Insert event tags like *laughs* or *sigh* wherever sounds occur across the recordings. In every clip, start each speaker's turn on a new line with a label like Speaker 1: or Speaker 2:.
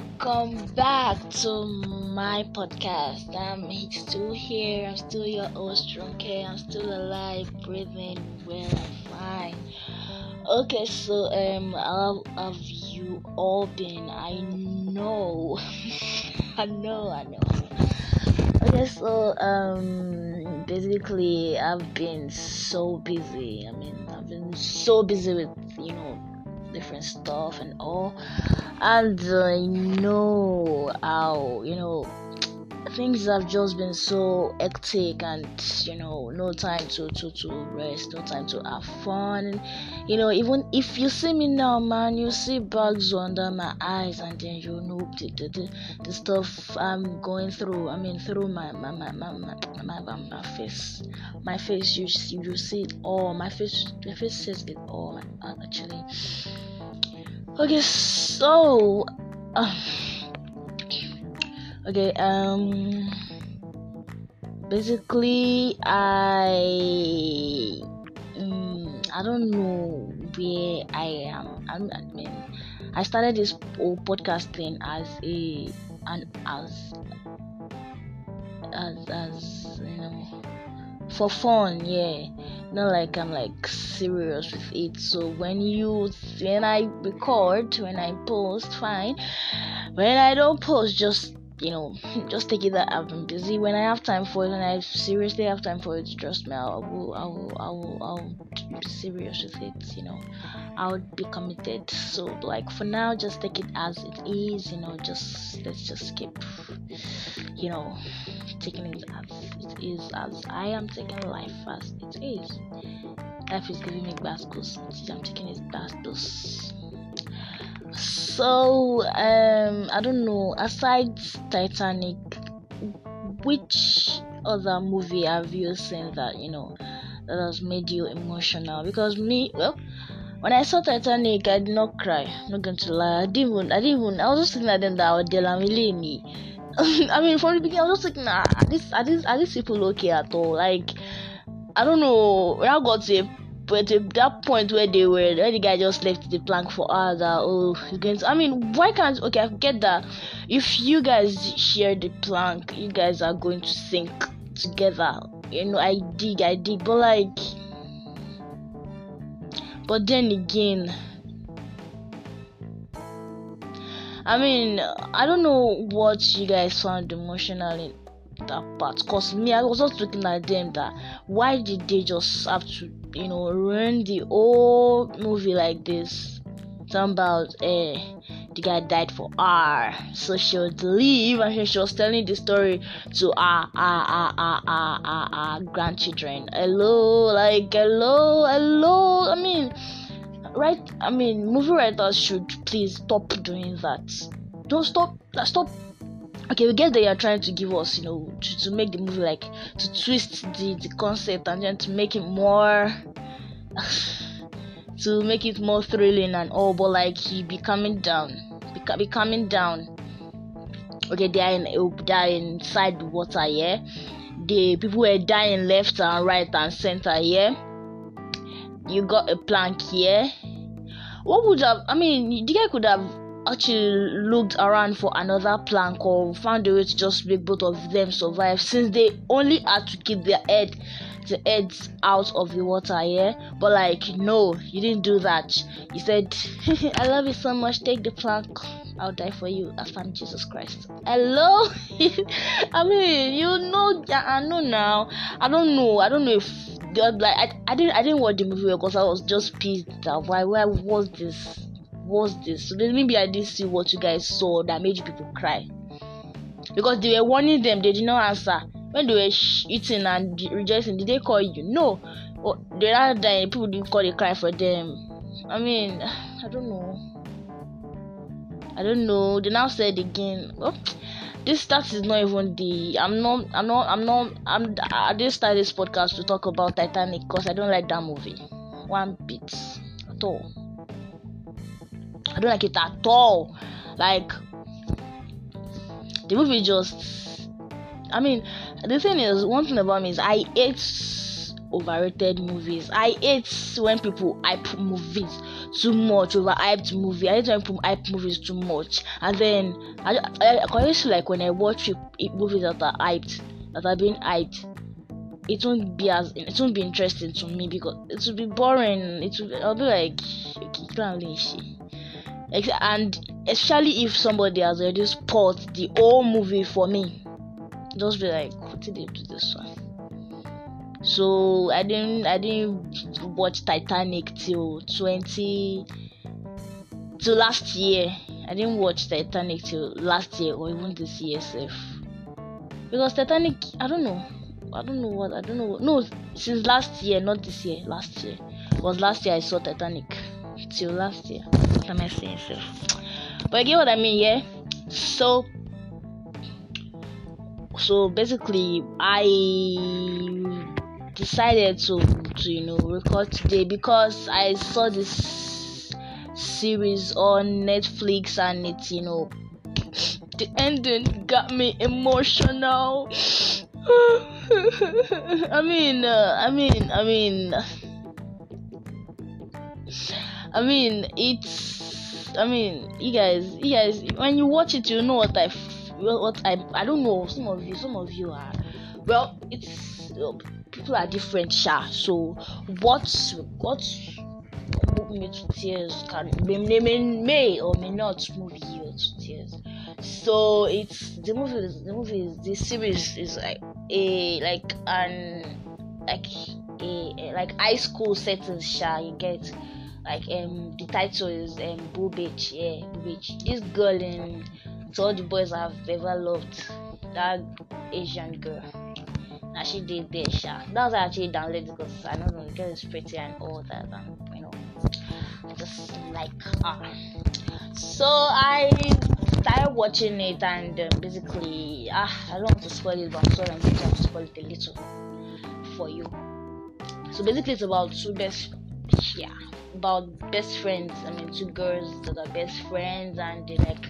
Speaker 1: welcome back to my podcast. I'm still here. I'm still your host, Okay, I'm still alive, breathing well and fine. Okay, so um, how have you all been? I know, *laughs* I know, I know. Okay, so um, basically, I've been so busy. I mean, I've been so busy with different stuff and all. And I know how you know things have just been so hectic and you know no time to to to rest no time to have fun. You know even if you see me now man you see bugs under my eyes and then you know the, the, the, stuff i'm going through i mean through my my my my, my, my, my, face my face you see you see it all. My face my face says it all actually okay so uh, okay um basically i um, i don't know where i am. I'm, i mean i started this whole podcast thing as a and as as as you know for fun yeah. Not like i'm like serious with it. So when you when i record when i post fine. When i don't post just you know *laughs* just take it that i've been busy. When i have time for it when i seriously have time for it trust me i will i will i will i'll be serious with it you know. I would be committed. So like for now just take it as it is you know just let's just keep you know taking it as it is as i am taking life as it is life is giving me bascos i'm taking it bascos so um i don't know aside titanic which other movie have you seen that you know that has made you emotional because me well when I saw Titanic, I did not cry. I'm not going to lie. I didn't even. I didn't even. I was just thinking at them that I was me. *laughs* I mean, from the beginning, I was just thinking, nah, these, are these, are these people okay at all? Like, I don't know. When I got to but at that point where they were, where the guy just left the plank for that oh, to. I mean, why can't? Okay, I get that. If you guys share the plank, you guys are going to sink together. You know, I dig, I dig, but like, but then again. I mean, I don't know what you guys found emotional in that part. Cause me, I was just looking at them that why did they just have to you know, ruin the whole movie like this. Something about eh, the guy died for R, so she would leave and she was telling the story to our our our our, our, our grandchildren. Hello, like hello, hello. I mean, right? I mean, movie writers should please stop doing that. Don't stop. Stop okay we get that you're trying to give us you know to, to make the movie like to twist the the concept and then to make it more *sighs* to make it more thrilling and all but like he be coming down be, be coming down okay they are in they are inside the water yeah the people were dying left and right and center yeah you got a plank here what would have i mean the guy could have actually looked around for another plank or found a way to just make both of them survive since they only had to keep their head the heads out of the water yeah? But like no you didn't do that. You said *laughs* i love you so much. Take the plank. I'll die for you. I found jesus christ. Hello? *laughs* I mean you know i know now. I don't know. I don't know if like I, I didn't i didn't watch the movie because i was just pissed that why why was this what's this? So then maybe I didn't see what you guys saw that made people cry. Because they were warning them, they did not answer. When they were sh- eating and rejoicing, did they call you? No. Or the other day, people didn't call they cry for them. I mean, *sighs* I don't know. I don't know. They now said again. Oh, this that is not even the. I'm not. I'm not. I'm not. I'm. I didn't start this podcast to talk about Titanic because I don't like that movie. One bit at all. I don't like it at all. Like the movie just I mean the thing is one thing about me is I hate overrated movies. I hate when people hype movies too much, overhyped movie. I don't put hype movies too much, and then I I, I used to like when I watch movies that are hyped, that are being hyped. It won't be as it won't be interesting to me because it will be boring. It will I'll be like, and especially if somebody has already spoiled the whole movie for me, just be like, what did they do this one? So I didn't I didn't watch Titanic till 20 till last year. I didn't watch Titanic till last year or even this year self. Because Titanic, I don't know. I don't know what I don't know. No, since last year, not this year. Last year was last year I saw Titanic. Till last year, what am I saying, self? But I get what I mean, yeah. So, so basically, I decided to to you know record today because I saw this series on Netflix and it you know the ending got me emotional. *sighs* I mean, uh, I mean, I mean, I mean, it's. I mean, you guys, you guys, when you watch it, you know what I, what I, I don't know. Some of you, some of you are. Well, it's people are different, sha. So what's what moved me to tears can may, may, may or may not move you to tears. So it's the movie. The movie is the series is like a like an like a, like high school setting, sha. You get like um the title is um Boo Bitch, yeah, Boo Bitch. This girl and all the boys I've ever loved, that Asian girl she did this sha. That was actually downloaded because I don't know the girl is pretty and all that and you know I just like her. So I started watching it and uh, basically ah I don't want to spoil it but I'm sorry I'm going to spoil it a little for you. So basically it's about two best yeah about best friends. I mean two girls that are best friends and they like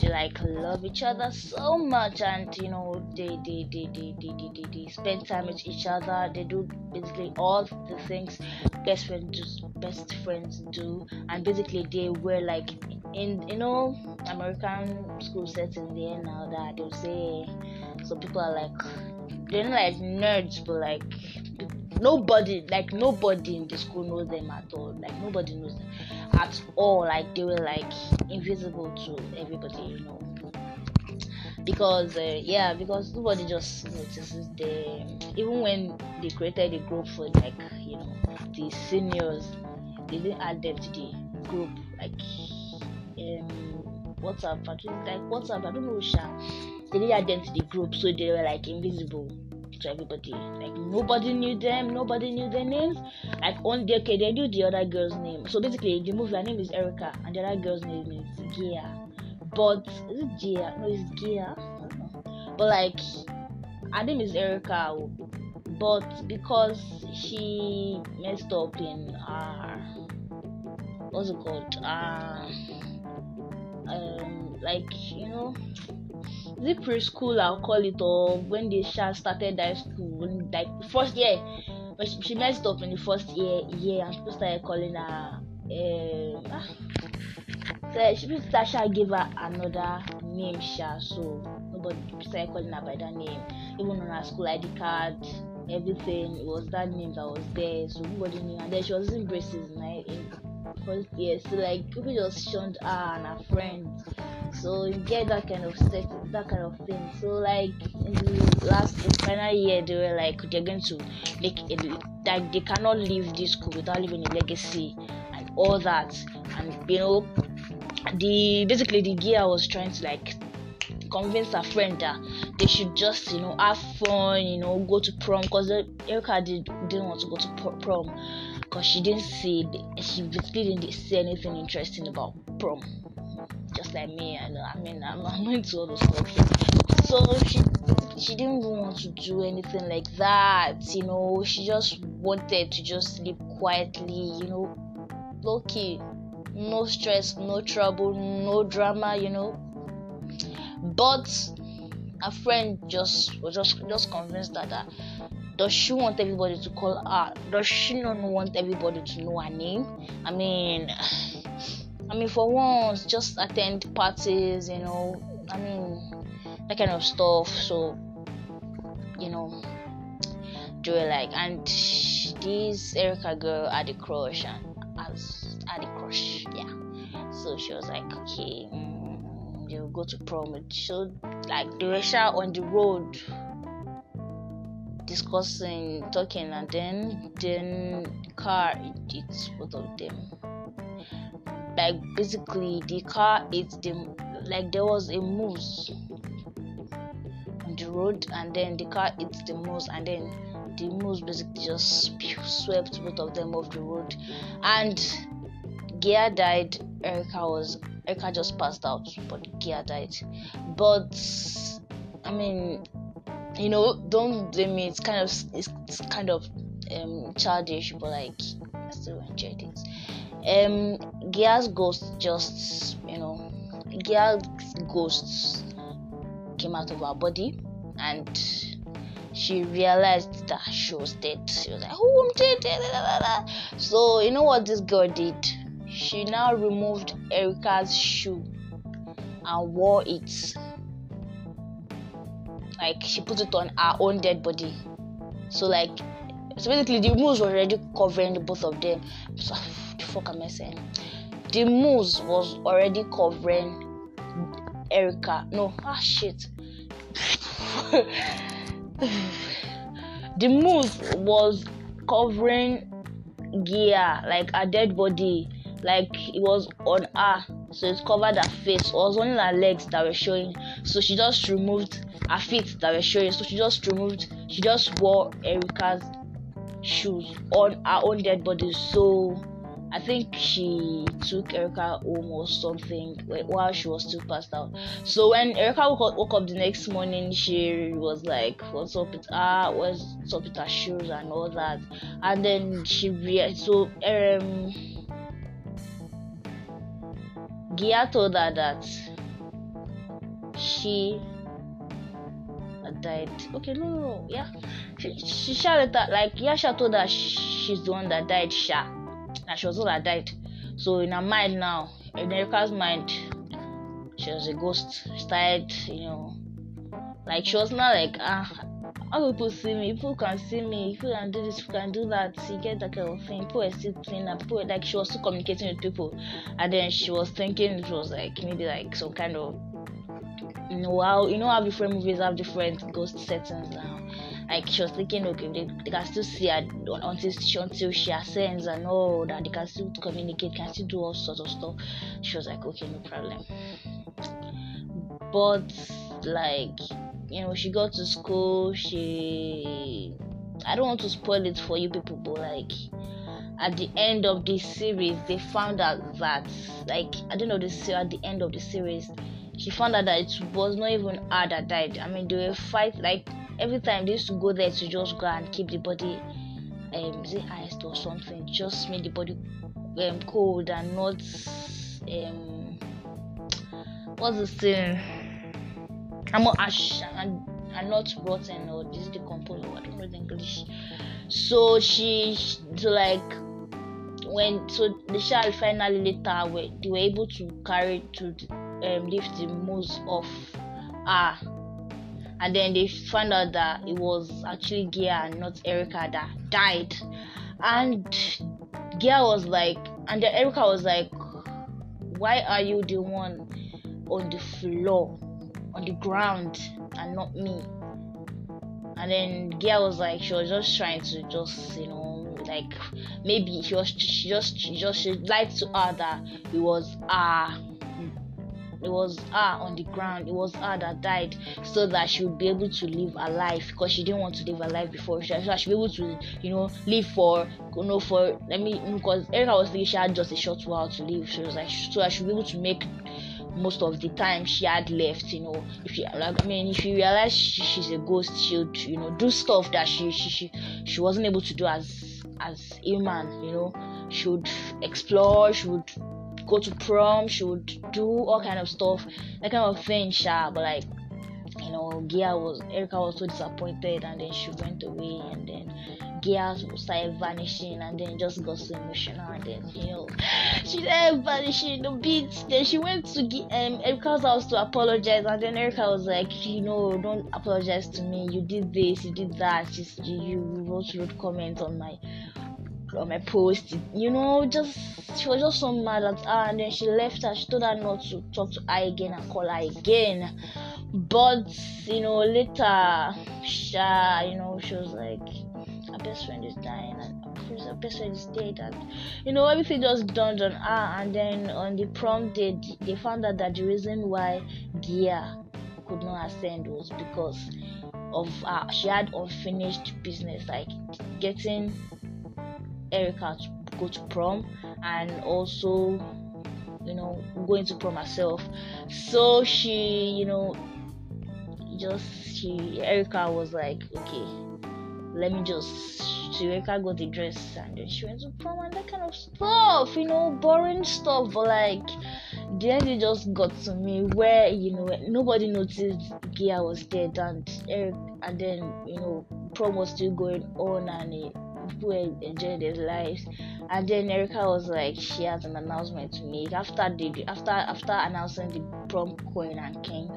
Speaker 1: they like love each other so much and you know they they they they they, they, they, they spend time with each other. They do basically all the things best friends do best friends do. And basically they were like in you know american school setting there now that they'll say so people are like they're not like nerds but like nobody like nobody in the school knows them at all. Like nobody knows them at all. Like they were like invisible to everybody you know. Because uh, yeah because nobody just notices them. Even when they created a group for like you know the seniors they didn't add them to the group. Like um whatsapp like whatsapp i don't know sha. They didn't add them to the group so they were like invisible to everybody. Like nobody knew them, nobody knew their names. Like on the okay, they knew the other girl's name. So basically, the movie her name is Erica, and the other girl's name is Gia. But is it Gia? No, it's Gia. But like, her name is Erica. But because she messed up in her, what's it called? Uh, um, like you know is it preschool I'll call it or when they started high school like first year? When she, messed up in the first year year and people started calling her um, so she Sasha gave her another name Sha so nobody started calling her by that name. Even on her school ID card everything it was that name that was there so nobody knew. And then she was using braces in, in first year. So like people just shunned her and her friends so you get that kind of set that kind of thing. So like in the last in final year they were like they're going to make it like they cannot leave this school without leaving a legacy and all that. And you know the basically the gear was trying to like convince her friend that they should just you know have fun you know go to prom. Because erica did, didn't want to go to prom because she didn't see she basically didn't see anything interesting about prom just like me. And I mean, I'm, I'm into all those stuff. So she she didn't even want to do anything like that. You know, she just wanted to just sleep quietly. You know, low key, no stress, no trouble, no drama. You know, but a friend just was just just convinced that, that does she want everybody to call her? Does she not want everybody to know her name? I mean, I mean, for once, just attend parties, you know. I mean, that kind of stuff. So, you know, do it like and this Erica girl had a crush and has had a crush, yeah. So she was like, okay, mm, you go to prom. So like they were on the road discussing, talking, and then then car it's both of them. Like basically, the car it's the Like there was a moose on the road, and then the car hits the moose, and then the moose basically just swept both of them off the road, and Gia died. Erica was Erica just passed out, but Gia died. But I mean, you know, don't blame me. It's kind of it's, it's kind of um childish, but like I still enjoyed it. Um, Gia's ghost just you know, Gia's ghost came out of her body, and she realized that she was dead. She was like, "Oh, I'm dead!" So you know what this girl did? She now removed Erica's shoe and wore it like she put it on her own dead body so like so basically the moose was already covering the both of them so i saying the moose was already covering erica. No ah shit. The moose was covering Gia like a dead body. Like it was on her. So it covered her face. It was only her legs that were showing. So she just removed her feet that were showing. So she just removed she just wore erica's shoes on her own dead body. So I think she took Erica home or something while she was still passed out. So when Erica woke up, the next morning, she was like, "What's up with her? What's up with her shoes and all that?" And then she realized. So um, Gia told her that she died. Okay, no, no, no. yeah. She, she shouted that, like, Yasha told her she's the one that died, Sha. And she was the one that died. So, in her mind now, in Erica's mind, she was a ghost. Started, you know, like, she was not like, ah, how people see me, people can see me, people can do this, people can do that, you get that kind of thing. People were still clean people like she was still communicating with people, and then she was thinking it was like maybe like some kind of you know how you know how different movies have different ghost settings now. Like she was thinking, okay, they, they can still see her until she until she ascends and all that they can still communicate, can still do all sorts of stuff. She was like, okay, no problem. But like you know, she got to school, she I don't want to spoil it for you people, but like at the end of this series they found out that like I don't know this at the end of the series she found out that it was not even her that died. I mean, they were fight like every time they used to go there to just go and keep the body, um, is iced or something? Just make the body um, cold and not um, what's the thing? I'm not ash and, and not rotten or this decomposed English. So she, so like when so the child finally later were they were able to carry to um, lift the moose off her and then they found out that it was actually Gia and not Erica that died. And Gia was like and then Erica was like why are you the one on the floor on the ground and not me? And then Gia was like she was just trying to just you know like maybe she was she just just she lied to her that it was her it was her on the ground. It was her that died so that she would be able to live her life because she didn't want to live her life before. So that she be able to you know live for you know for let me because Erica was thinking she had just a short while to live. She was like so I should be able to make most of the time she had left you know. If you like i mean if you realize she, she's a ghost she would you know do stuff that she she she, she wasn't able to do as as human you know. She would explore she would go to prom she would do all kind of stuff that kind of thing sha but like you know, Gia was Erica was so disappointed, and then she went away, and then Gia started vanishing, and then just got so emotional, and then you know, *sighs* she started vanishing a bit. Then she went to um Erica's house to apologize, and then Erica was like, you know, don't apologize to me. You did this, you did that. You, you wrote rude comments on my on my post. You know, just she was just so mad at her, and then she left her. She told her not to talk to her again and call her again. But you know, later, she, you know, she was like, her best friend is dying, and her best friend is dead, and you know, everything just dawned on her. And then on the prom day, they found out that the reason why Gia could not ascend was because of uh, she had unfinished business like getting Erica to go to prom and also you know going to prom herself. So she you know just she Erica was like okay let me just she Erica got the dress and then she went to prom and that kind of stuff you know boring stuff. But like then it just got to me where you know nobody noticed Gia was dead and Eric and then you know prom was still going on and it, people were enjoying their lives. And then Erica was like she has an announcement to make. After the after after announcing the prom queen and king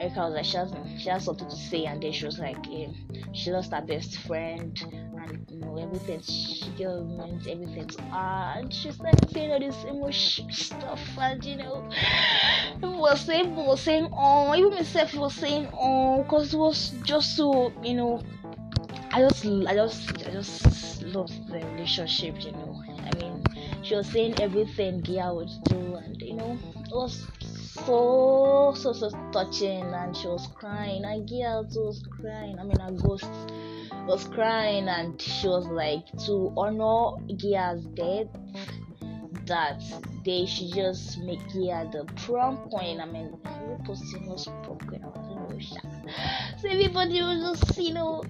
Speaker 1: Erica was like she has she has something to say. And then she was like um, she lost her best friend. And you know everything she meant everything to her and she's like saying all this emotion stuff. And you know people was saying people was saying oh even myself was saying oh because it was just so you know I just, I just, I just love the relationship. You know, I mean, she was saying everything Gia would do, and you know, it was so, so, so touching. And she was crying, and Gia also was crying. I mean, her ghost was crying, and she was like, to honor Gia's death, that they should just make Gia the prom queen. I mean, posting was prom queen? Know. So everybody was just, you know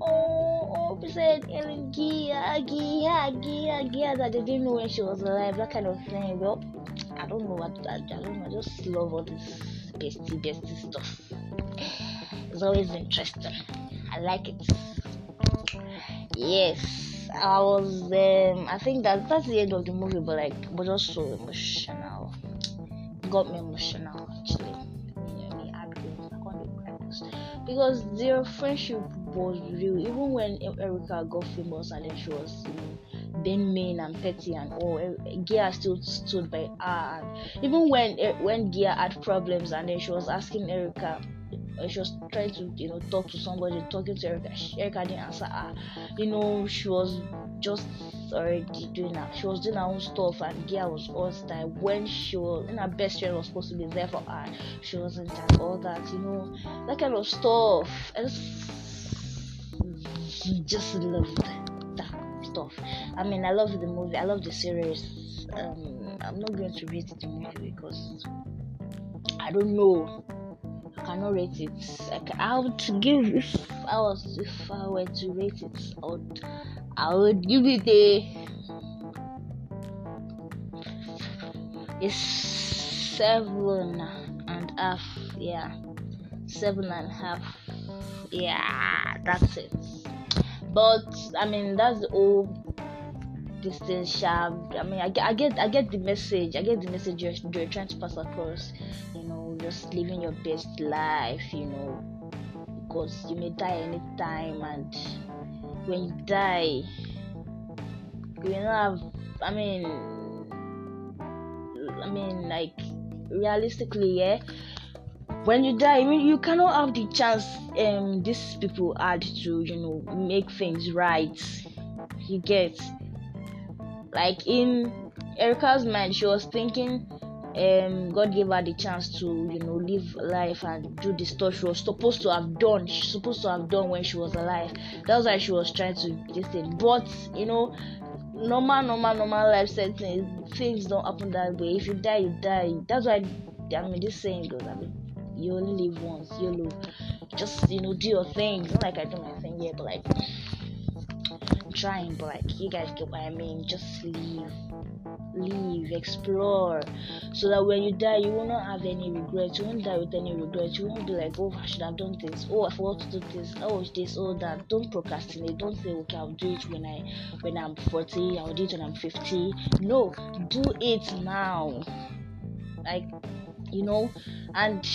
Speaker 1: oh, oh, said Ellen Gia, Gia, Gia, Gia that they didn't know when she was alive, that kind of thing. Well, I don't know what I, I don't know. I just love all this bestie, bestie stuff. It's always interesting. I like it. Yes, I was. Um, I think that that's the end of the movie, but like, but just so emotional. Got me emotional actually. Because their friendship was real. Even when Erica got famous and then she was you know, being mean and petty and all, Gia still stood by her. And even when when Gia had problems and then she was asking Erica, she was trying to you know talk to somebody, talking to Erica, Erica didn't answer her. You know she was just already doing that. She was doing her own stuff, and Gia was all style when she was in her best friend was supposed to be there for her. She wasn't and all that, you know, that kind of stuff. And he just loved that stuff. I mean, I love the movie. I love the series. Um, I'm not going to rate the movie because I don't know. I cannot rate it. I, I would give if I was if I were to rate it. I would I would give it a a seven and a half. Yeah, seven and a half. Yeah, that's it but I mean that's all whole distance sharp. I mean I, I get I get the message. I get the message you're, you're trying to pass across. Just living your best life. You know, because you may die anytime, and when you die, you will not have. I mean, I mean like realistically, yeah when you die, I mean, you cannot have the chance um these people had to, you know, make things right. You get like in Erica's mind, she was thinking um God gave her the chance to, you know, live life and do the stuff she was supposed to have done. She's supposed to have done when she was alive. That's why she was trying to listen. But you know, normal, normal, normal life settings, things don't happen that way. If you die, you die. That's why I mean this saying goes. I mean you only live once YOLO just you know do your thing not like I do my thing yet but like I'm trying but like you guys get what I mean just live live, explore, so that when you die, you will not have any regrets. You won't die with any regrets. You won't be like, oh, I should have done this. Oh, I forgot to do this. Oh, this, oh, that. Don't procrastinate. Don't say, okay, I'll do it when I when I'm 40. I'll do it when I'm 50. No, do it now. Like, you know, and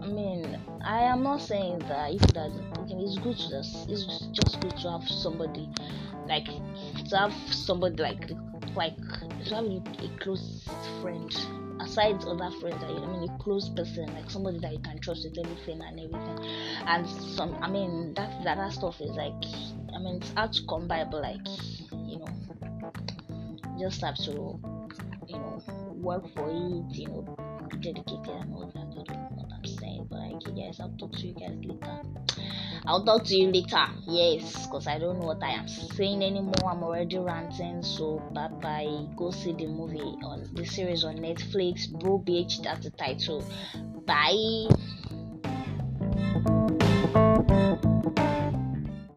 Speaker 1: I mean, I am not saying that if that okay, it's good to just it's just good to have somebody like to have somebody like like to have a close friend aside other friends you I mean a close person like somebody that you can trust with everything and everything. And some I mean that that, stuff is like I mean it's hard to come by but like you know just have to you know work for it you know dedicated and all that. I don't know what I'm saying but like you guys I'll talk to you guys later I'll talk to you later. Yes, because I don't know what I am saying anymore. I'm already ranting. So bye bye. Go see the movie on the series on Netflix. Bro Beach, that's the title. Bye.